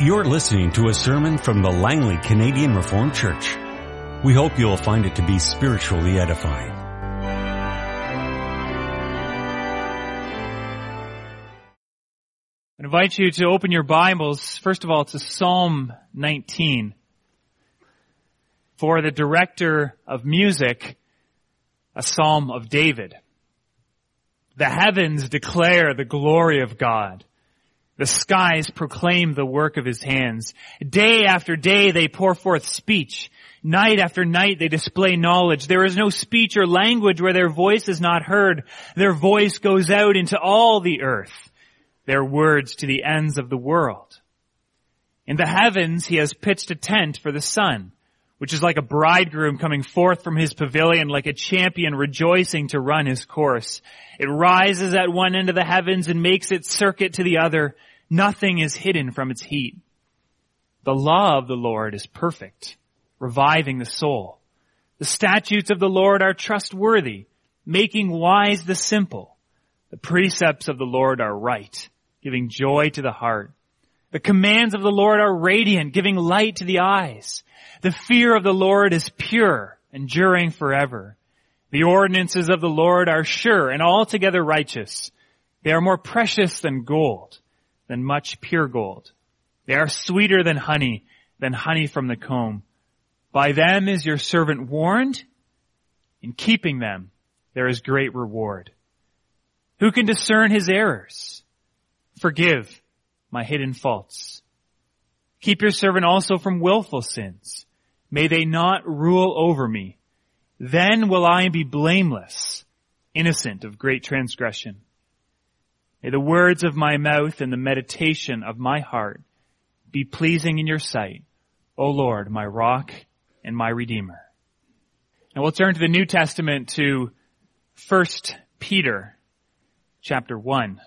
You're listening to a sermon from the Langley Canadian Reformed Church. We hope you'll find it to be spiritually edifying. I invite you to open your Bibles, first of all, to Psalm 19. For the director of music, a psalm of David. The heavens declare the glory of God. The skies proclaim the work of his hands. Day after day they pour forth speech. Night after night they display knowledge. There is no speech or language where their voice is not heard. Their voice goes out into all the earth. Their words to the ends of the world. In the heavens he has pitched a tent for the sun, which is like a bridegroom coming forth from his pavilion, like a champion rejoicing to run his course. It rises at one end of the heavens and makes its circuit to the other. Nothing is hidden from its heat. The law of the Lord is perfect, reviving the soul. The statutes of the Lord are trustworthy, making wise the simple. The precepts of the Lord are right, giving joy to the heart. The commands of the Lord are radiant, giving light to the eyes. The fear of the Lord is pure, enduring forever. The ordinances of the Lord are sure and altogether righteous. They are more precious than gold, than much pure gold. They are sweeter than honey, than honey from the comb. By them is your servant warned. In keeping them, there is great reward. Who can discern his errors? Forgive my hidden faults. Keep your servant also from willful sins. May they not rule over me. Then will I be blameless, innocent of great transgression. May the words of my mouth and the meditation of my heart be pleasing in your sight, O Lord, my rock and my redeemer. And we'll turn to the New Testament to 1 Peter chapter 1.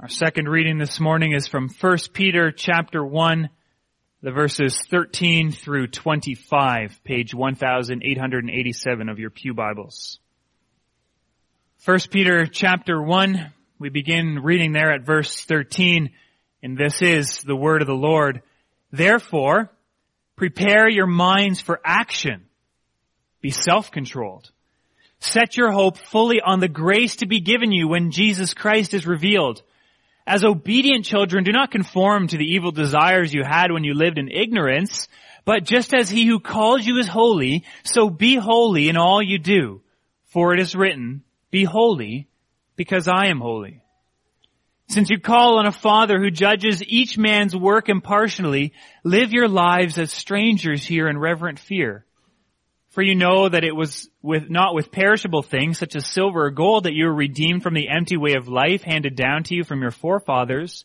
Our second reading this morning is from 1 Peter chapter 1 the verses 13 through 25, page 1887 of your Pew Bibles. 1 Peter chapter 1, we begin reading there at verse 13, and this is the word of the Lord. Therefore, prepare your minds for action. Be self-controlled. Set your hope fully on the grace to be given you when Jesus Christ is revealed. As obedient children, do not conform to the evil desires you had when you lived in ignorance, but just as he who calls you is holy, so be holy in all you do. For it is written, be holy because I am holy. Since you call on a father who judges each man's work impartially, live your lives as strangers here in reverent fear. For you know that it was with, not with perishable things such as silver or gold that you were redeemed from the empty way of life handed down to you from your forefathers,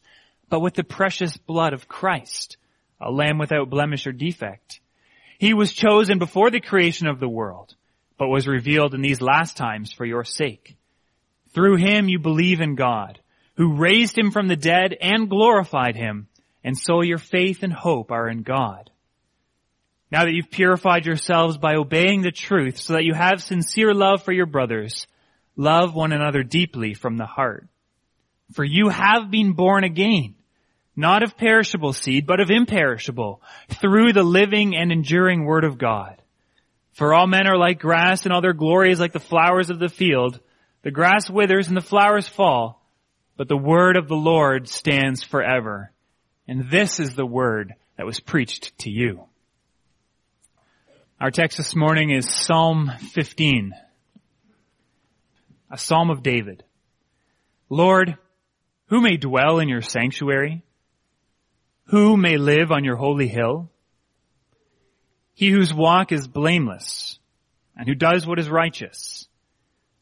but with the precious blood of Christ, a lamb without blemish or defect. He was chosen before the creation of the world, but was revealed in these last times for your sake. Through him you believe in God, who raised him from the dead and glorified him, and so your faith and hope are in God. Now that you've purified yourselves by obeying the truth so that you have sincere love for your brothers, love one another deeply from the heart. For you have been born again, not of perishable seed, but of imperishable, through the living and enduring word of God. For all men are like grass and all their glory is like the flowers of the field. The grass withers and the flowers fall, but the word of the Lord stands forever. And this is the word that was preached to you. Our text this morning is Psalm 15, a Psalm of David. Lord, who may dwell in your sanctuary? Who may live on your holy hill? He whose walk is blameless and who does what is righteous,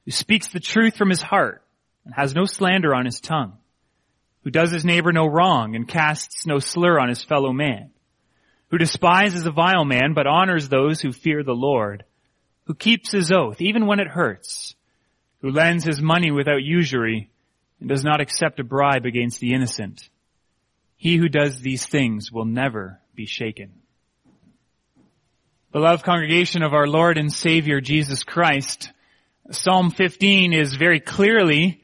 who speaks the truth from his heart and has no slander on his tongue, who does his neighbor no wrong and casts no slur on his fellow man who despises a vile man but honors those who fear the Lord, who keeps his oath even when it hurts, who lends his money without usury and does not accept a bribe against the innocent. He who does these things will never be shaken. Beloved congregation of our Lord and Savior Jesus Christ, Psalm 15 is very clearly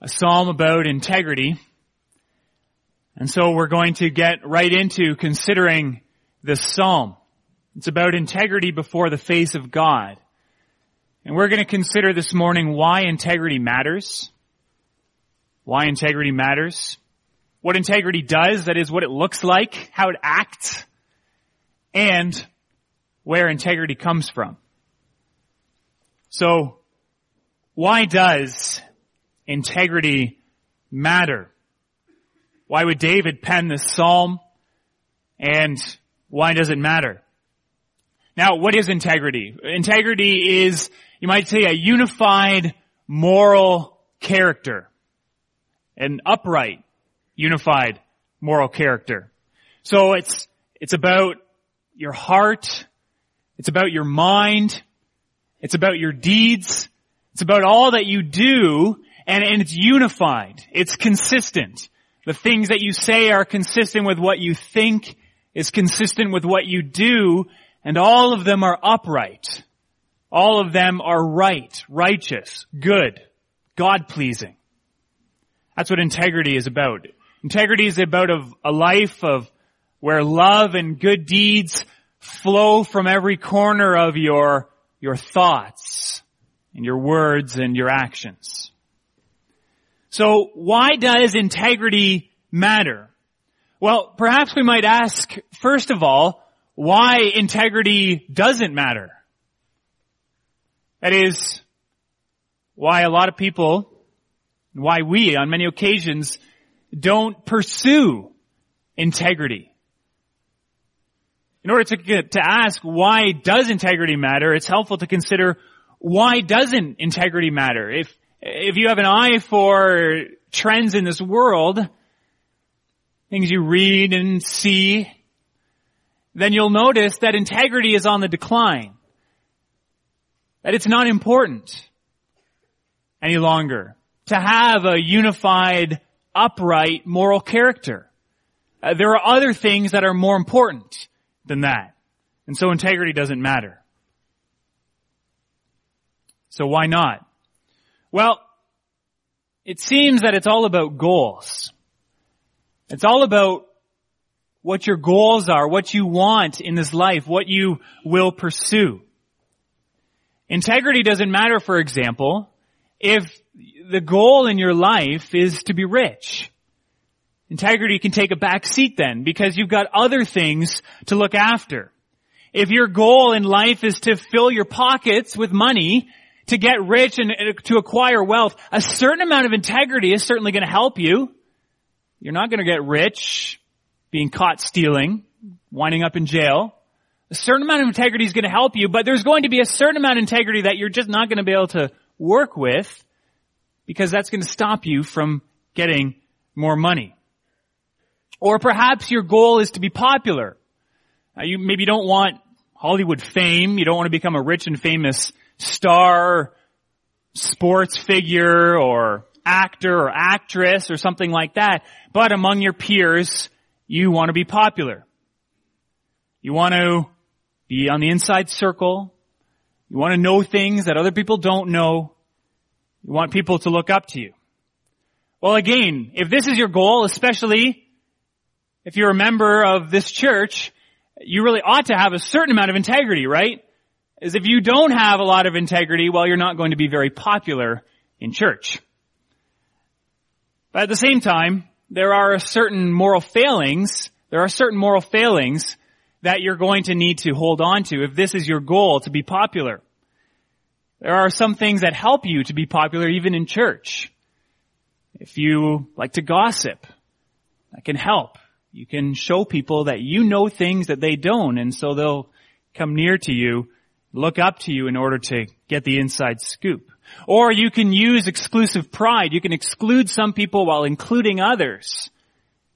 a psalm about integrity. And so we're going to get right into considering this psalm. It's about integrity before the face of God. And we're going to consider this morning why integrity matters. Why integrity matters. What integrity does, that is what it looks like, how it acts, and where integrity comes from. So, why does integrity matter? Why would David pen this psalm? And why does it matter? Now, what is integrity? Integrity is, you might say, a unified moral character. An upright, unified moral character. So it's, it's about your heart. It's about your mind. It's about your deeds. It's about all that you do and, and it's unified. It's consistent. The things that you say are consistent with what you think, is consistent with what you do, and all of them are upright. All of them are right, righteous, good, God-pleasing. That's what integrity is about. Integrity is about of a life of where love and good deeds flow from every corner of your, your thoughts and your words and your actions. So why does integrity matter? Well, perhaps we might ask, first of all, why integrity doesn't matter. That is, why a lot of people, why we on many occasions don't pursue integrity. In order to get, to ask why does integrity matter, it's helpful to consider why doesn't integrity matter? If if you have an eye for trends in this world, things you read and see, then you'll notice that integrity is on the decline. That it's not important any longer to have a unified, upright moral character. Uh, there are other things that are more important than that. And so integrity doesn't matter. So why not? Well, it seems that it's all about goals. It's all about what your goals are, what you want in this life, what you will pursue. Integrity doesn't matter, for example, if the goal in your life is to be rich. Integrity can take a back seat then because you've got other things to look after. If your goal in life is to fill your pockets with money, to get rich and to acquire wealth, a certain amount of integrity is certainly going to help you. You're not going to get rich being caught stealing, winding up in jail. A certain amount of integrity is going to help you, but there's going to be a certain amount of integrity that you're just not going to be able to work with because that's going to stop you from getting more money. Or perhaps your goal is to be popular. Now you maybe don't want Hollywood fame. You don't want to become a rich and famous star sports figure or actor or actress or something like that. But among your peers, you want to be popular. You want to be on the inside circle. You want to know things that other people don't know. You want people to look up to you. Well again, if this is your goal, especially if you're a member of this church, you really ought to have a certain amount of integrity, right? is if you don't have a lot of integrity, well, you're not going to be very popular in church. But at the same time, there are certain moral failings, there are certain moral failings that you're going to need to hold on to if this is your goal to be popular. There are some things that help you to be popular even in church. If you like to gossip, that can help. You can show people that you know things that they don't and so they'll come near to you look up to you in order to get the inside scoop. Or you can use exclusive pride. You can exclude some people while including others.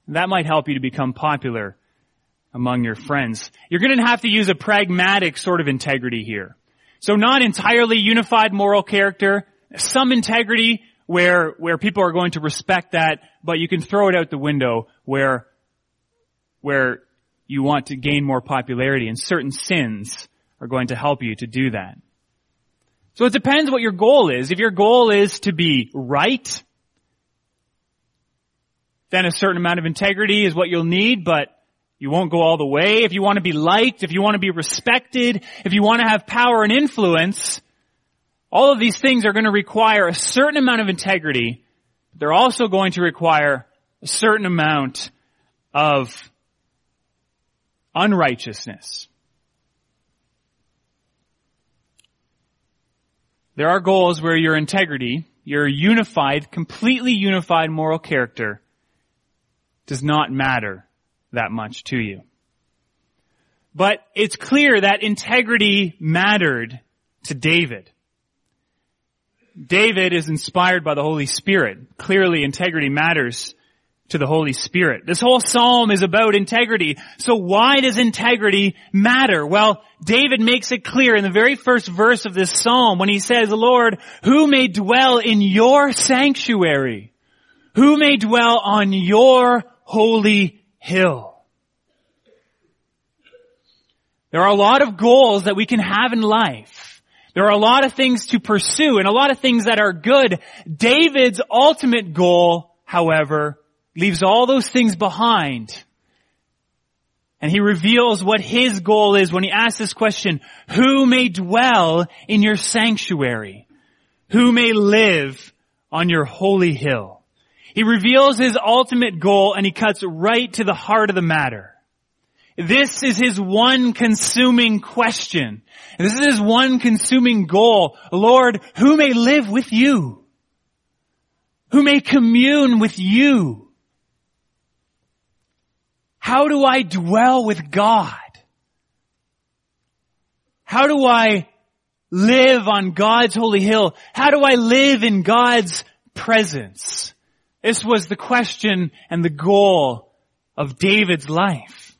That might help you to become popular among your friends. You're going to have to use a pragmatic sort of integrity here. So not entirely unified moral character, some integrity where, where people are going to respect that, but you can throw it out the window where, where you want to gain more popularity and certain sins are going to help you to do that. So it depends what your goal is. If your goal is to be right, then a certain amount of integrity is what you'll need, but you won't go all the way. If you want to be liked, if you want to be respected, if you want to have power and influence, all of these things are going to require a certain amount of integrity. They're also going to require a certain amount of unrighteousness. There are goals where your integrity, your unified, completely unified moral character does not matter that much to you. But it's clear that integrity mattered to David. David is inspired by the Holy Spirit. Clearly integrity matters to the Holy Spirit. This whole psalm is about integrity. So why does integrity matter? Well, David makes it clear in the very first verse of this psalm when he says, Lord, who may dwell in your sanctuary? Who may dwell on your holy hill? There are a lot of goals that we can have in life. There are a lot of things to pursue and a lot of things that are good. David's ultimate goal, however, leaves all those things behind. And he reveals what his goal is when he asks this question, who may dwell in your sanctuary? Who may live on your holy hill? He reveals his ultimate goal and he cuts right to the heart of the matter. This is his one consuming question. This is his one consuming goal. Lord, who may live with you? Who may commune with you? How do I dwell with God? How do I live on God's holy hill? How do I live in God's presence? This was the question and the goal of David's life.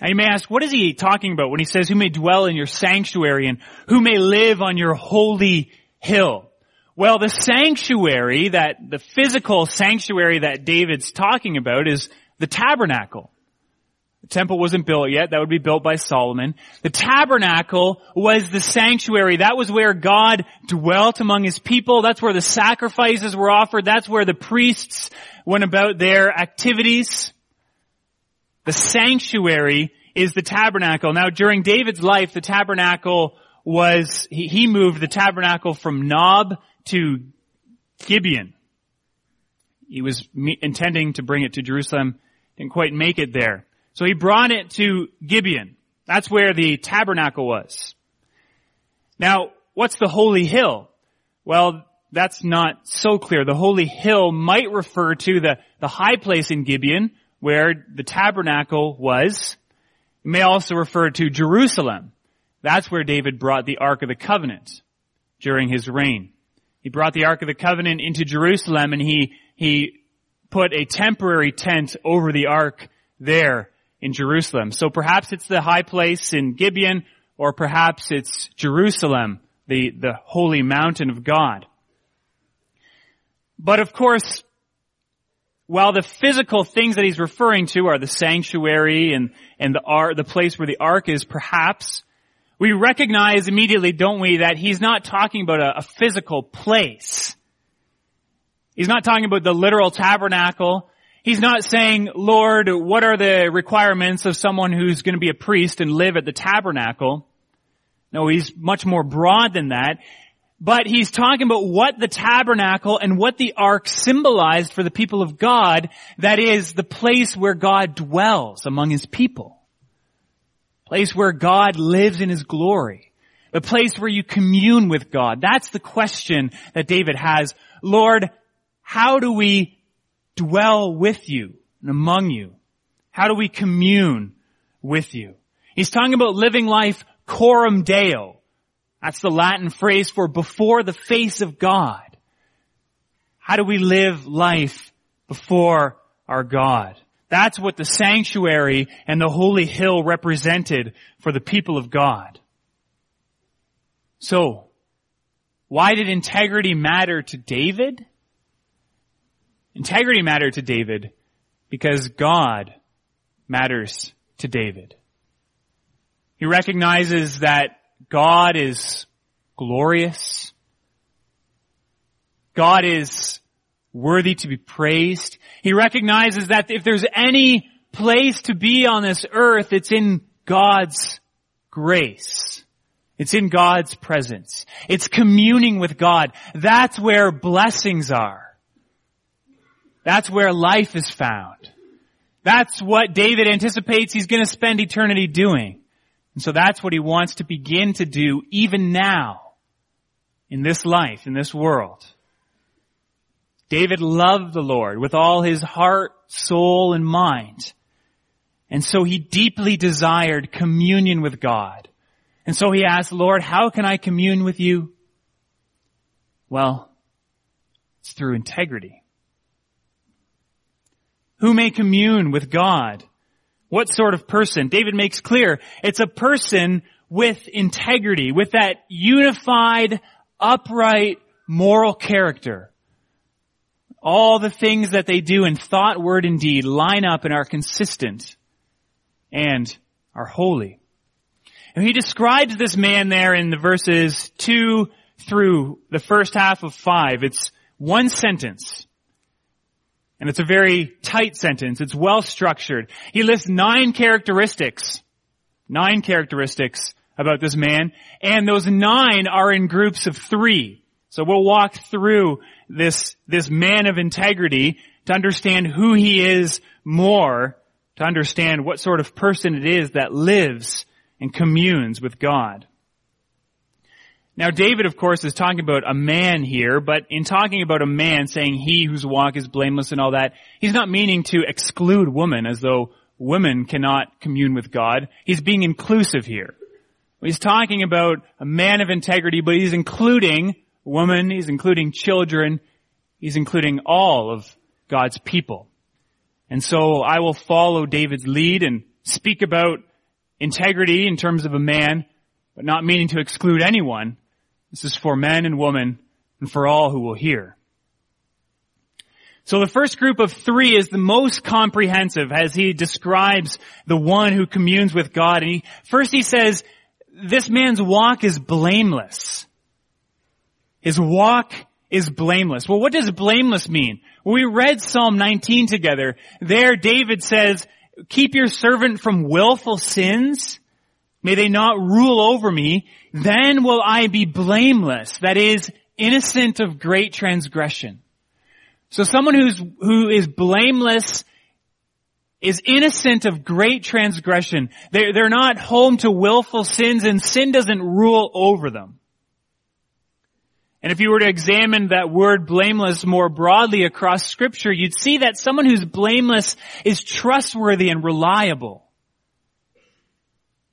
Now you may ask, what is he talking about when he says, who may dwell in your sanctuary and who may live on your holy hill? Well, the sanctuary that, the physical sanctuary that David's talking about is the tabernacle. The temple wasn't built yet. That would be built by Solomon. The tabernacle was the sanctuary. That was where God dwelt among his people. That's where the sacrifices were offered. That's where the priests went about their activities. The sanctuary is the tabernacle. Now during David's life, the tabernacle was, he, he moved the tabernacle from Nob to Gibeon. He was intending to bring it to Jerusalem didn't quite make it there. So he brought it to Gibeon. That's where the tabernacle was. Now, what's the holy hill? Well, that's not so clear. The holy hill might refer to the, the high place in Gibeon where the tabernacle was. It may also refer to Jerusalem. That's where David brought the Ark of the Covenant during his reign. He brought the Ark of the Covenant into Jerusalem and he, he put a temporary tent over the ark there in Jerusalem. So perhaps it's the high place in Gibeon, or perhaps it's Jerusalem, the, the holy mountain of God. But of course, while the physical things that he's referring to are the sanctuary and, and the ark, the place where the ark is perhaps, we recognize immediately, don't we, that he's not talking about a, a physical place. He's not talking about the literal tabernacle. He's not saying, Lord, what are the requirements of someone who's going to be a priest and live at the tabernacle? No, he's much more broad than that. But he's talking about what the tabernacle and what the ark symbolized for the people of God. That is the place where God dwells among his people. Place where God lives in his glory. The place where you commune with God. That's the question that David has. Lord, how do we dwell with you and among you? How do we commune with you? He's talking about living life coram deo. That's the Latin phrase for before the face of God. How do we live life before our God? That's what the sanctuary and the holy hill represented for the people of God. So, why did integrity matter to David? Integrity mattered to David because God matters to David. He recognizes that God is glorious. God is worthy to be praised. He recognizes that if there's any place to be on this earth, it's in God's grace. It's in God's presence. It's communing with God. That's where blessings are. That's where life is found. That's what David anticipates he's going to spend eternity doing. And so that's what he wants to begin to do even now in this life, in this world. David loved the Lord with all his heart, soul, and mind. And so he deeply desired communion with God. And so he asked, Lord, how can I commune with you? Well, it's through integrity. Who may commune with God? What sort of person? David makes clear it's a person with integrity, with that unified, upright, moral character. All the things that they do in thought, word, and deed line up and are consistent and are holy. And he describes this man there in the verses two through the first half of five. It's one sentence. And it's a very tight sentence. It's well structured. He lists nine characteristics. Nine characteristics about this man. And those nine are in groups of three. So we'll walk through this, this man of integrity to understand who he is more, to understand what sort of person it is that lives and communes with God. Now David, of course, is talking about a man here, but in talking about a man saying he whose walk is blameless and all that, he's not meaning to exclude women as though women cannot commune with God. He's being inclusive here. He's talking about a man of integrity, but he's including women, he's including children, he's including all of God's people. And so I will follow David's lead and speak about integrity in terms of a man, but not meaning to exclude anyone. This is for men and women and for all who will hear. So the first group of three is the most comprehensive as he describes the one who communes with God. And he, first he says, this man's walk is blameless. His walk is blameless. Well, what does blameless mean? When we read Psalm 19 together, there David says, keep your servant from willful sins. May they not rule over me. Then will I be blameless. That is, innocent of great transgression. So someone who's, who is blameless is innocent of great transgression. They're, they're not home to willful sins and sin doesn't rule over them. And if you were to examine that word blameless more broadly across scripture, you'd see that someone who's blameless is trustworthy and reliable.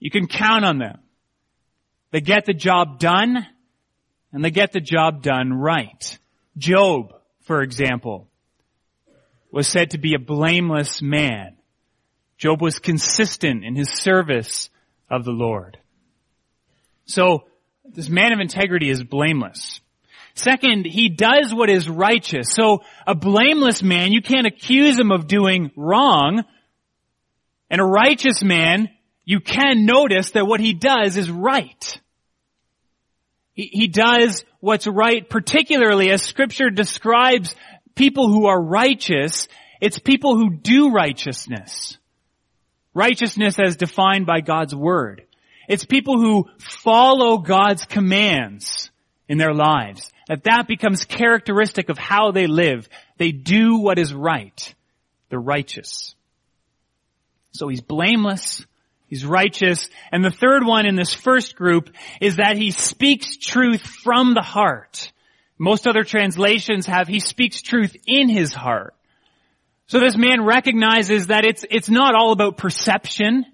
You can count on them. They get the job done and they get the job done right. Job, for example, was said to be a blameless man. Job was consistent in his service of the Lord. So, this man of integrity is blameless. Second, he does what is righteous. So, a blameless man, you can't accuse him of doing wrong. And a righteous man, you can notice that what he does is right. He, he does what's right, particularly as scripture describes people who are righteous, it's people who do righteousness. Righteousness as defined by God's word. It's people who follow God's commands in their lives. That that becomes characteristic of how they live. They do what is right. They're righteous. So he's blameless. He's righteous. And the third one in this first group is that he speaks truth from the heart. Most other translations have he speaks truth in his heart. So this man recognizes that it's, it's not all about perception,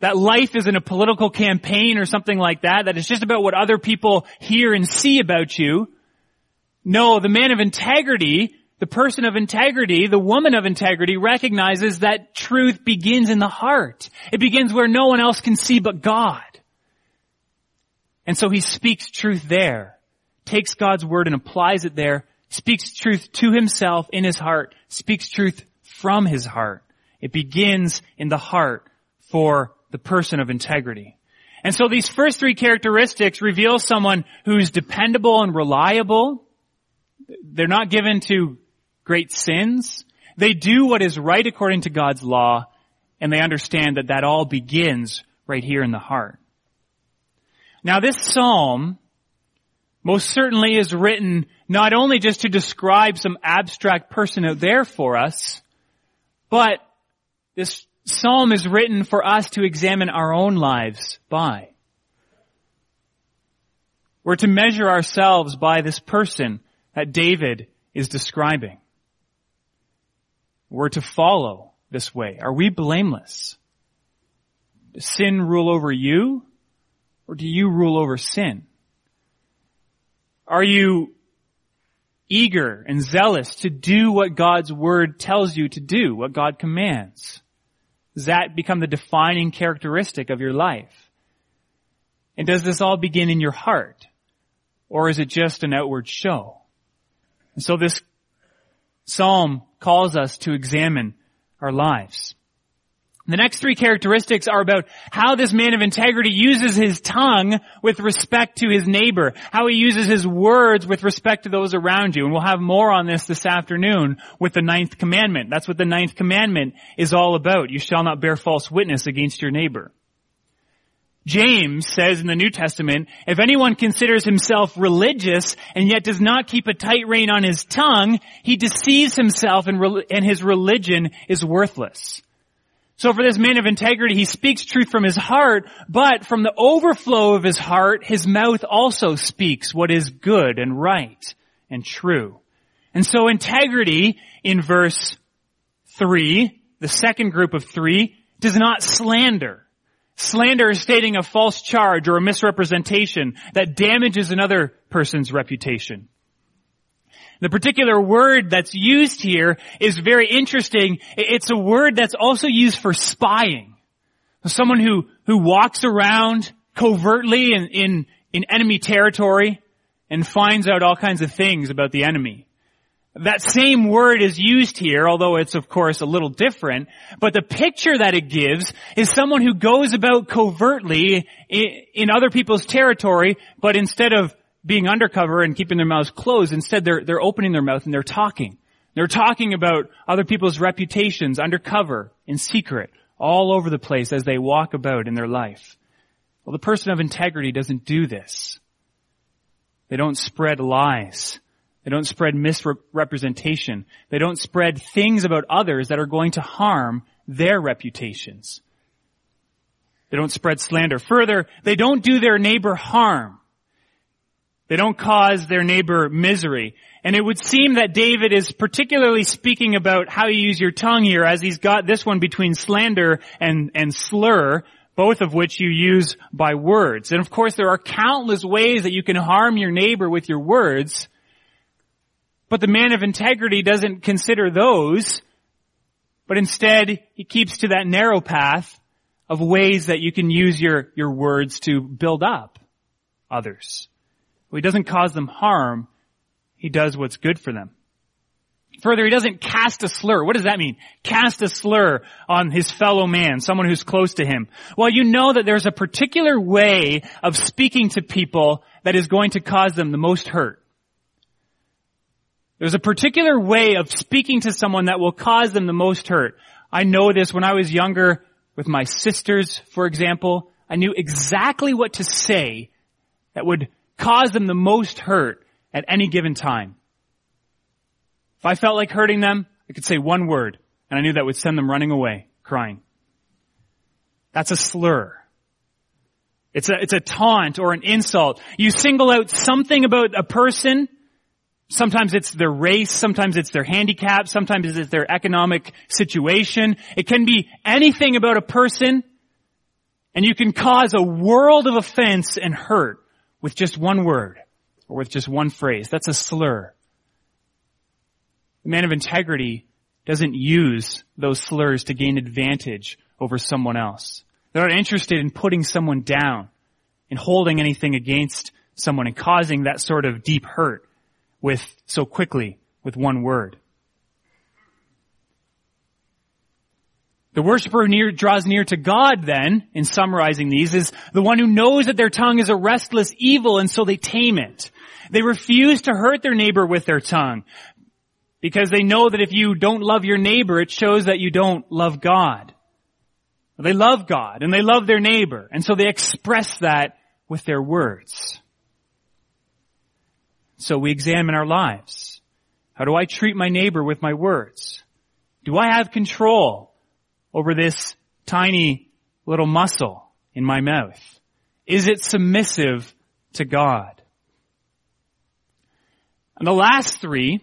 that life isn't a political campaign or something like that, that it's just about what other people hear and see about you. No, the man of integrity the person of integrity, the woman of integrity recognizes that truth begins in the heart. It begins where no one else can see but God. And so he speaks truth there, takes God's word and applies it there, speaks truth to himself in his heart, speaks truth from his heart. It begins in the heart for the person of integrity. And so these first three characteristics reveal someone who's dependable and reliable. They're not given to great sins. They do what is right according to God's law, and they understand that that all begins right here in the heart. Now this psalm most certainly is written not only just to describe some abstract person out there for us, but this psalm is written for us to examine our own lives by. We're to measure ourselves by this person that David is describing. We're to follow this way. Are we blameless? Does sin rule over you? Or do you rule over sin? Are you eager and zealous to do what God's word tells you to do, what God commands? Does that become the defining characteristic of your life? And does this all begin in your heart? Or is it just an outward show? And so this psalm calls us to examine our lives. The next three characteristics are about how this man of integrity uses his tongue with respect to his neighbor, how he uses his words with respect to those around you. And we'll have more on this this afternoon with the ninth commandment. That's what the ninth commandment is all about. You shall not bear false witness against your neighbor. James says in the New Testament, if anyone considers himself religious and yet does not keep a tight rein on his tongue, he deceives himself and, re- and his religion is worthless. So for this man of integrity, he speaks truth from his heart, but from the overflow of his heart, his mouth also speaks what is good and right and true. And so integrity in verse three, the second group of three, does not slander. Slander is stating a false charge or a misrepresentation that damages another person's reputation. The particular word that's used here is very interesting. It's a word that's also used for spying. Someone who, who walks around covertly in, in, in enemy territory and finds out all kinds of things about the enemy. That same word is used here, although it's of course a little different, but the picture that it gives is someone who goes about covertly in, other people's territory, but instead of being undercover and keeping their mouths closed. Instead, they're, they're opening their mouth and they're talking. They're talking about other people's reputations undercover, in secret, all over the place as they walk about in their life. Well, the person of integrity doesn't do this. They don't spread lies. They don't spread misrepresentation. They don't spread things about others that are going to harm their reputations. They don't spread slander. Further, they don't do their neighbor harm. They don't cause their neighbor misery. And it would seem that David is particularly speaking about how you use your tongue here as he's got this one between slander and, and slur, both of which you use by words. And of course there are countless ways that you can harm your neighbor with your words, but the man of integrity doesn't consider those, but instead he keeps to that narrow path of ways that you can use your, your words to build up others. Well, he doesn't cause them harm. He does what's good for them. Further, he doesn't cast a slur. What does that mean? Cast a slur on his fellow man, someone who's close to him. Well, you know that there's a particular way of speaking to people that is going to cause them the most hurt. There's a particular way of speaking to someone that will cause them the most hurt. I know this when I was younger with my sisters, for example. I knew exactly what to say that would cause them the most hurt at any given time. If I felt like hurting them, I could say one word, and I knew that would send them running away, crying. That's a slur. It's a, it's a taunt or an insult. You single out something about a person. Sometimes it's their race, sometimes it's their handicap, sometimes it's their economic situation. It can be anything about a person, and you can cause a world of offense and hurt with just one word or with just one phrase. That's a slur. The man of integrity doesn't use those slurs to gain advantage over someone else. They're not interested in putting someone down, in holding anything against someone and causing that sort of deep hurt with so quickly with one word. The worshiper who near, draws near to God then, in summarizing these, is the one who knows that their tongue is a restless evil and so they tame it. They refuse to hurt their neighbor with their tongue. Because they know that if you don't love your neighbor, it shows that you don't love God. They love God and they love their neighbor. And so they express that with their words. So we examine our lives. How do I treat my neighbor with my words? Do I have control over this tiny little muscle in my mouth? Is it submissive to God? And the last three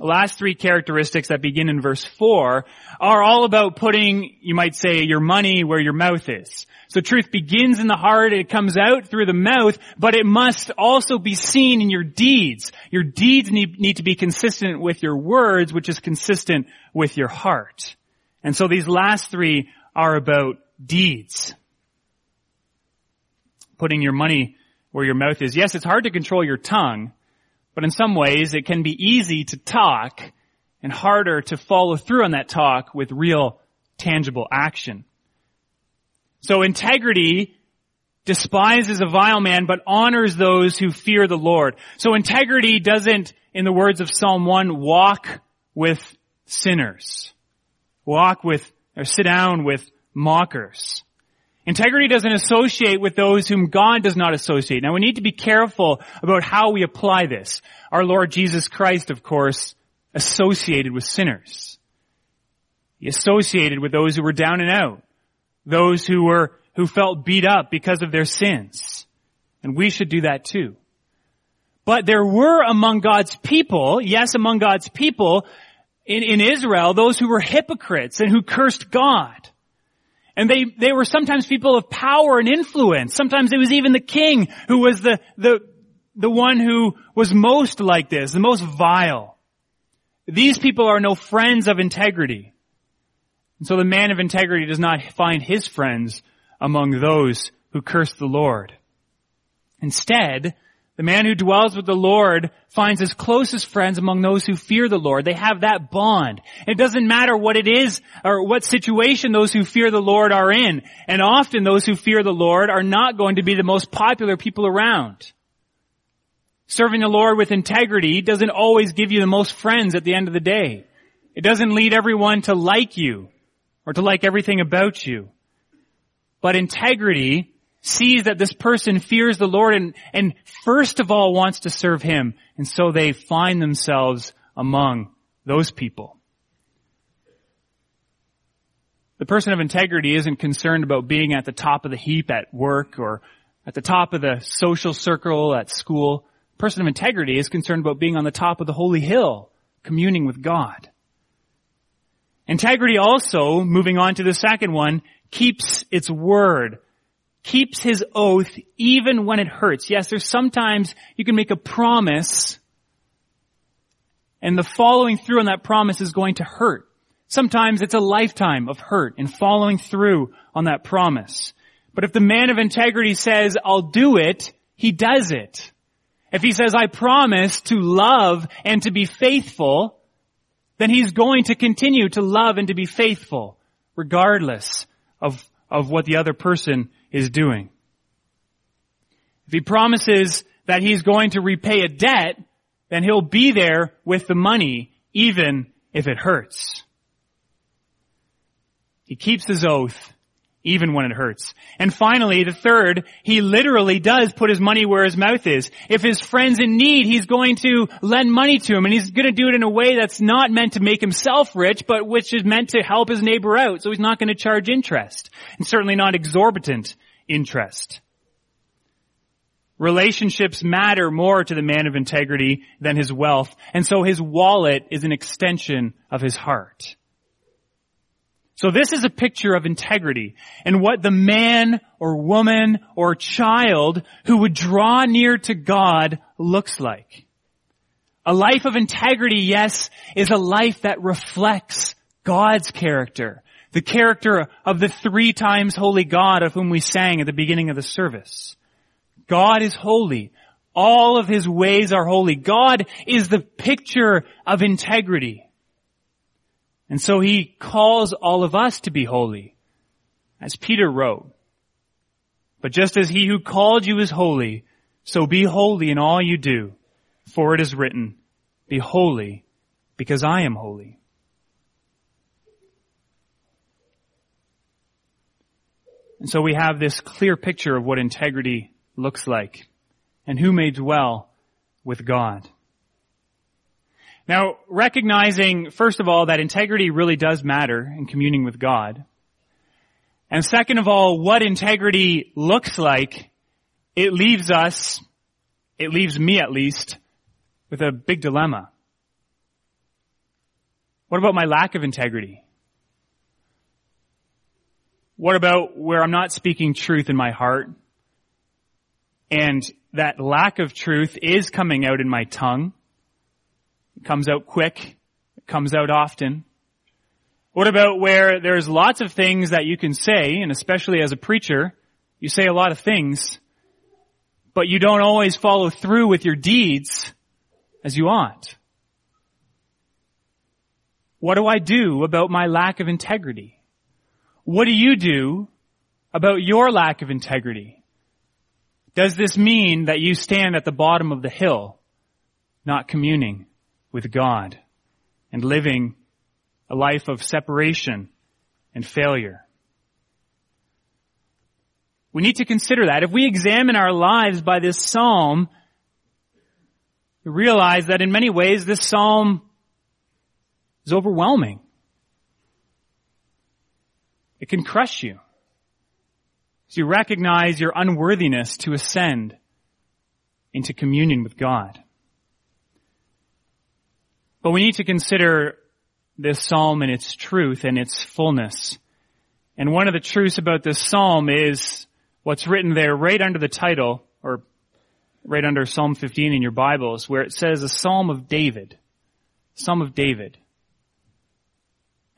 last three characteristics that begin in verse 4 are all about putting, you might say, your money where your mouth is. So truth begins in the heart, it comes out through the mouth, but it must also be seen in your deeds. Your deeds need, need to be consistent with your words, which is consistent with your heart. And so these last three are about deeds. Putting your money where your mouth is. Yes, it's hard to control your tongue, but in some ways, it can be easy to talk and harder to follow through on that talk with real tangible action. So integrity despises a vile man, but honors those who fear the Lord. So integrity doesn't, in the words of Psalm 1, walk with sinners. Walk with, or sit down with mockers. Integrity doesn't associate with those whom God does not associate. Now we need to be careful about how we apply this. Our Lord Jesus Christ, of course, associated with sinners. He associated with those who were down and out. Those who were, who felt beat up because of their sins. And we should do that too. But there were among God's people, yes, among God's people in, in Israel, those who were hypocrites and who cursed God. And they, they were sometimes people of power and influence. Sometimes it was even the king who was the, the, the one who was most like this, the most vile. These people are no friends of integrity. And so the man of integrity does not find his friends among those who curse the Lord. Instead, the man who dwells with the Lord finds his closest friends among those who fear the Lord. They have that bond. It doesn't matter what it is or what situation those who fear the Lord are in. And often those who fear the Lord are not going to be the most popular people around. Serving the Lord with integrity doesn't always give you the most friends at the end of the day. It doesn't lead everyone to like you or to like everything about you. But integrity sees that this person fears the Lord and, and first of all wants to serve Him. And so they find themselves among those people. The person of integrity isn't concerned about being at the top of the heap at work or at the top of the social circle at school. The person of integrity is concerned about being on the top of the holy hill, communing with God. Integrity also, moving on to the second one, keeps its word keeps his oath even when it hurts. Yes, there's sometimes you can make a promise and the following through on that promise is going to hurt. Sometimes it's a lifetime of hurt and following through on that promise. But if the man of integrity says, I'll do it, he does it. If he says, I promise to love and to be faithful, then he's going to continue to love and to be faithful, regardless of, of what the other person is doing. If he promises that he's going to repay a debt, then he'll be there with the money, even if it hurts. He keeps his oath, even when it hurts. And finally, the third, he literally does put his money where his mouth is. If his friend's in need, he's going to lend money to him, and he's going to do it in a way that's not meant to make himself rich, but which is meant to help his neighbor out. So he's not going to charge interest, and certainly not exorbitant interest. Relationships matter more to the man of integrity than his wealth, and so his wallet is an extension of his heart. So this is a picture of integrity and what the man or woman or child who would draw near to God looks like. A life of integrity, yes, is a life that reflects God's character, the character of the three times holy God of whom we sang at the beginning of the service. God is holy. All of his ways are holy. God is the picture of integrity. And so he calls all of us to be holy, as Peter wrote. But just as he who called you is holy, so be holy in all you do, for it is written, be holy because I am holy. And so we have this clear picture of what integrity looks like and who may dwell with God. Now, recognizing, first of all, that integrity really does matter in communing with God. And second of all, what integrity looks like, it leaves us, it leaves me at least, with a big dilemma. What about my lack of integrity? What about where I'm not speaking truth in my heart? And that lack of truth is coming out in my tongue. Comes out quick. Comes out often. What about where there's lots of things that you can say, and especially as a preacher, you say a lot of things, but you don't always follow through with your deeds as you ought? What do I do about my lack of integrity? What do you do about your lack of integrity? Does this mean that you stand at the bottom of the hill, not communing with God and living a life of separation and failure? We need to consider that. If we examine our lives by this psalm, we realize that in many ways this psalm is overwhelming. It can crush you. As you recognize your unworthiness to ascend into communion with God. But we need to consider this psalm and its truth and its fullness. And one of the truths about this psalm is what's written there right under the title, or right under Psalm 15 in your Bibles, where it says a psalm of David. Psalm of David.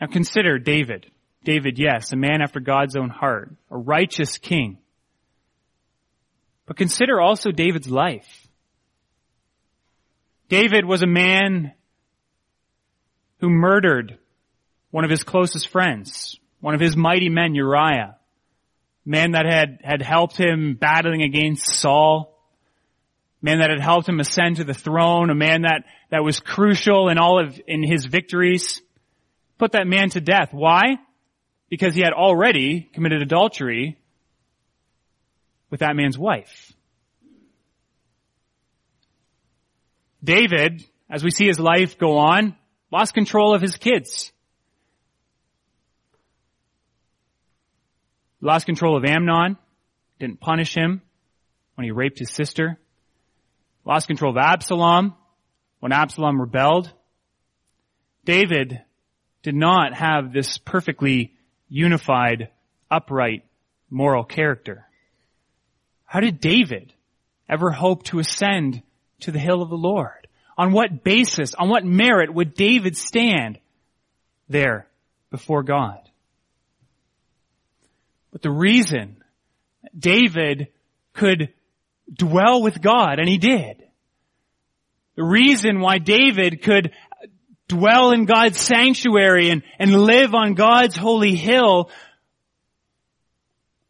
Now consider David. David, yes, a man after God's own heart, a righteous king. But consider also David's life. David was a man who murdered one of his closest friends, one of his mighty men, Uriah, man that had, had helped him battling against Saul, man that had helped him ascend to the throne, a man that, that was crucial in all of, in his victories. Put that man to death. Why? because he had already committed adultery with that man's wife. David, as we see his life go on, lost control of his kids. Lost control of Amnon, didn't punish him when he raped his sister. Lost control of Absalom when Absalom rebelled. David did not have this perfectly unified, upright, moral character. How did David ever hope to ascend to the hill of the Lord? On what basis, on what merit would David stand there before God? But the reason David could dwell with God, and he did, the reason why David could dwell in God's sanctuary and, and live on God's holy hill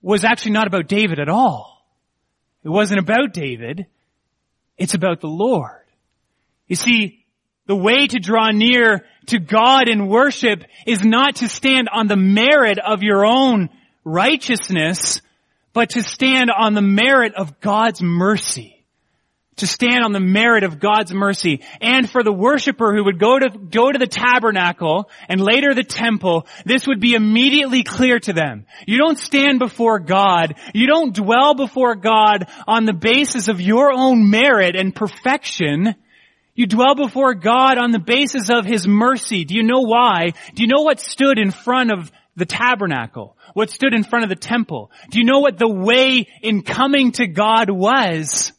was actually not about David at all. It wasn't about David. It's about the Lord. You see, the way to draw near to God in worship is not to stand on the merit of your own righteousness, but to stand on the merit of God's mercy to stand on the merit of God's mercy. And for the worshiper who would go to, go to the tabernacle and later the temple, this would be immediately clear to them. You don't stand before God. You don't dwell before God on the basis of your own merit and perfection. You dwell before God on the basis of His mercy. Do you know why? Do you know what stood in front of the tabernacle? What stood in front of the temple? Do you know what the way in coming to God was?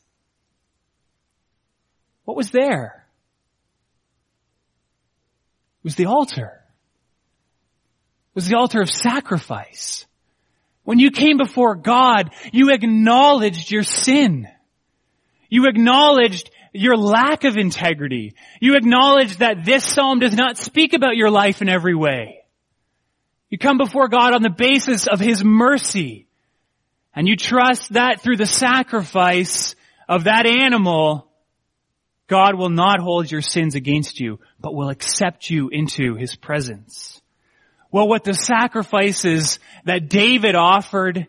What was there? It was the altar. It was the altar of sacrifice. When you came before God, you acknowledged your sin. You acknowledged your lack of integrity. You acknowledge that this psalm does not speak about your life in every way. You come before God on the basis of His mercy. And you trust that through the sacrifice of that animal, God will not hold your sins against you, but will accept you into his presence. Well, what the sacrifices that David offered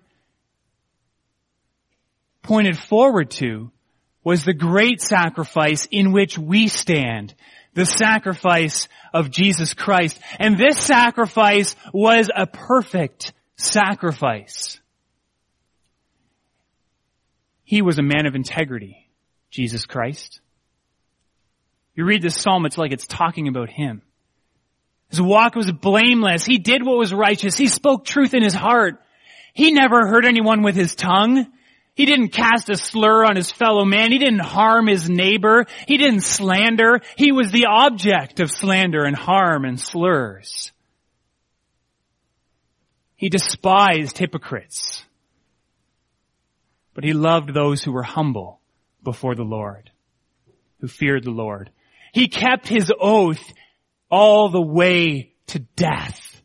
pointed forward to was the great sacrifice in which we stand, the sacrifice of Jesus Christ. And this sacrifice was a perfect sacrifice. He was a man of integrity, Jesus Christ. You read this psalm, it's like it's talking about him. His walk was blameless. He did what was righteous. He spoke truth in his heart. He never hurt anyone with his tongue. He didn't cast a slur on his fellow man. He didn't harm his neighbor. He didn't slander. He was the object of slander and harm and slurs. He despised hypocrites. But he loved those who were humble before the Lord, who feared the Lord. He kept his oath all the way to death.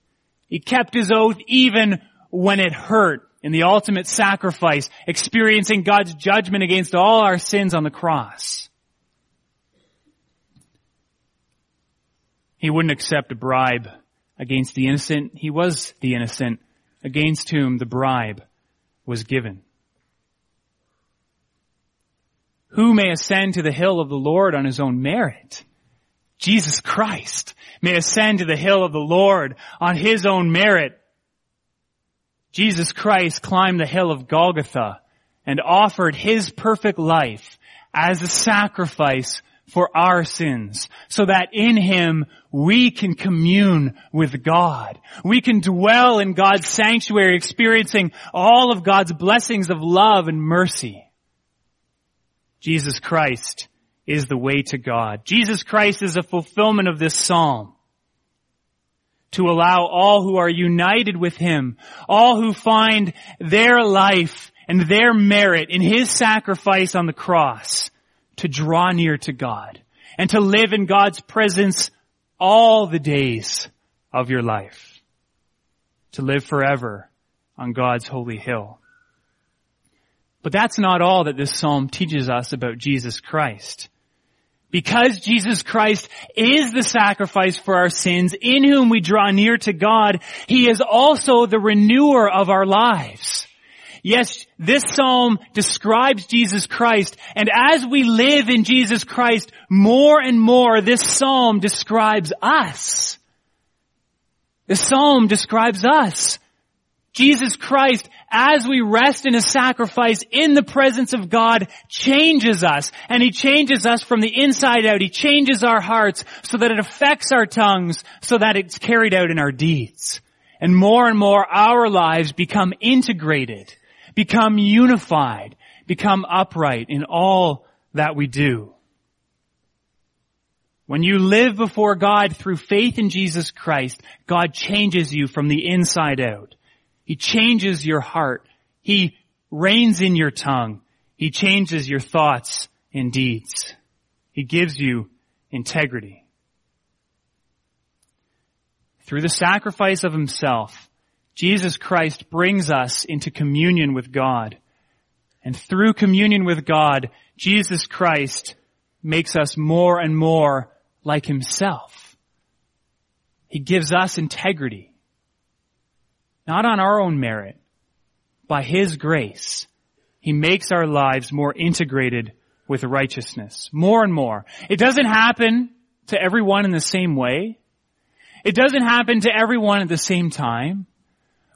He kept his oath even when it hurt in the ultimate sacrifice, experiencing God's judgment against all our sins on the cross. He wouldn't accept a bribe against the innocent. He was the innocent against whom the bribe was given. Who may ascend to the hill of the Lord on his own merit? Jesus Christ may ascend to the hill of the Lord on his own merit. Jesus Christ climbed the hill of Golgotha and offered his perfect life as a sacrifice for our sins so that in him we can commune with God. We can dwell in God's sanctuary experiencing all of God's blessings of love and mercy. Jesus Christ is the way to God. Jesus Christ is a fulfillment of this psalm to allow all who are united with Him, all who find their life and their merit in His sacrifice on the cross to draw near to God and to live in God's presence all the days of your life. To live forever on God's holy hill. But that's not all that this psalm teaches us about Jesus Christ. Because Jesus Christ is the sacrifice for our sins, in whom we draw near to God, He is also the renewer of our lives. Yes, this psalm describes Jesus Christ, and as we live in Jesus Christ more and more, this psalm describes us. The psalm describes us. Jesus Christ as we rest in a sacrifice in the presence of God changes us. And He changes us from the inside out. He changes our hearts so that it affects our tongues so that it's carried out in our deeds. And more and more our lives become integrated, become unified, become upright in all that we do. When you live before God through faith in Jesus Christ, God changes you from the inside out. He changes your heart. He reins in your tongue. He changes your thoughts and deeds. He gives you integrity. Through the sacrifice of himself, Jesus Christ brings us into communion with God. And through communion with God, Jesus Christ makes us more and more like himself. He gives us integrity not on our own merit, by His grace, He makes our lives more integrated with righteousness. More and more. It doesn't happen to everyone in the same way. It doesn't happen to everyone at the same time.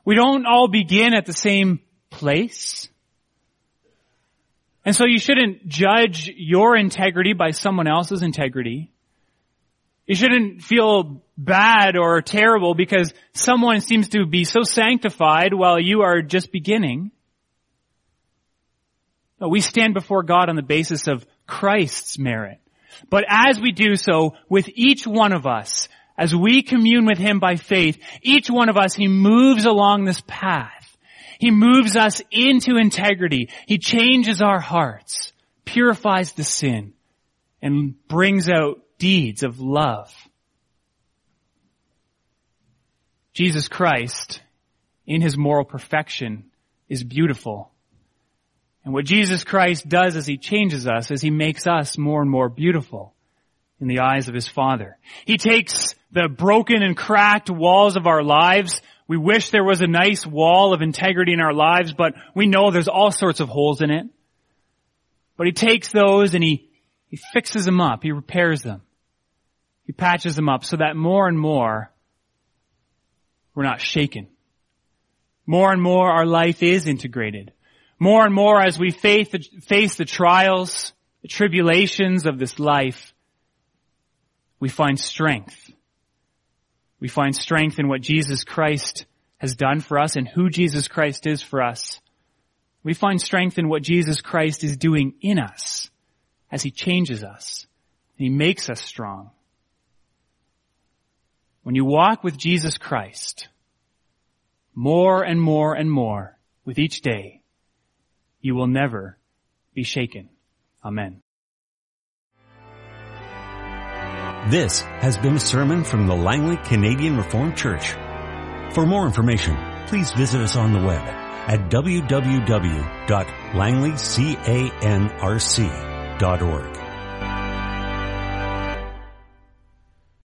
We don't all begin at the same place. And so you shouldn't judge your integrity by someone else's integrity. You shouldn't feel bad or terrible because someone seems to be so sanctified while you are just beginning. No, we stand before God on the basis of Christ's merit. But as we do so with each one of us, as we commune with Him by faith, each one of us, He moves along this path. He moves us into integrity. He changes our hearts, purifies the sin, and brings out deeds of love. Jesus Christ, in his moral perfection, is beautiful. And what Jesus Christ does as He changes us is He makes us more and more beautiful in the eyes of His Father. He takes the broken and cracked walls of our lives. We wish there was a nice wall of integrity in our lives, but we know there's all sorts of holes in it. But He takes those and He, He fixes them up. He repairs them. He patches them up so that more and more we're not shaken. More and more our life is integrated. More and more as we face the, trials, the tribulations of this life, we find strength. We find strength in what Jesus Christ has done for us and who Jesus Christ is for us. We find strength in what Jesus Christ is doing in us as He changes us and He makes us strong. When you walk with Jesus Christ, more and more and more with each day, you will never be shaken. Amen. This has been a sermon from the Langley Canadian Reformed Church. For more information, please visit us on the web at www.langleycanrc.org.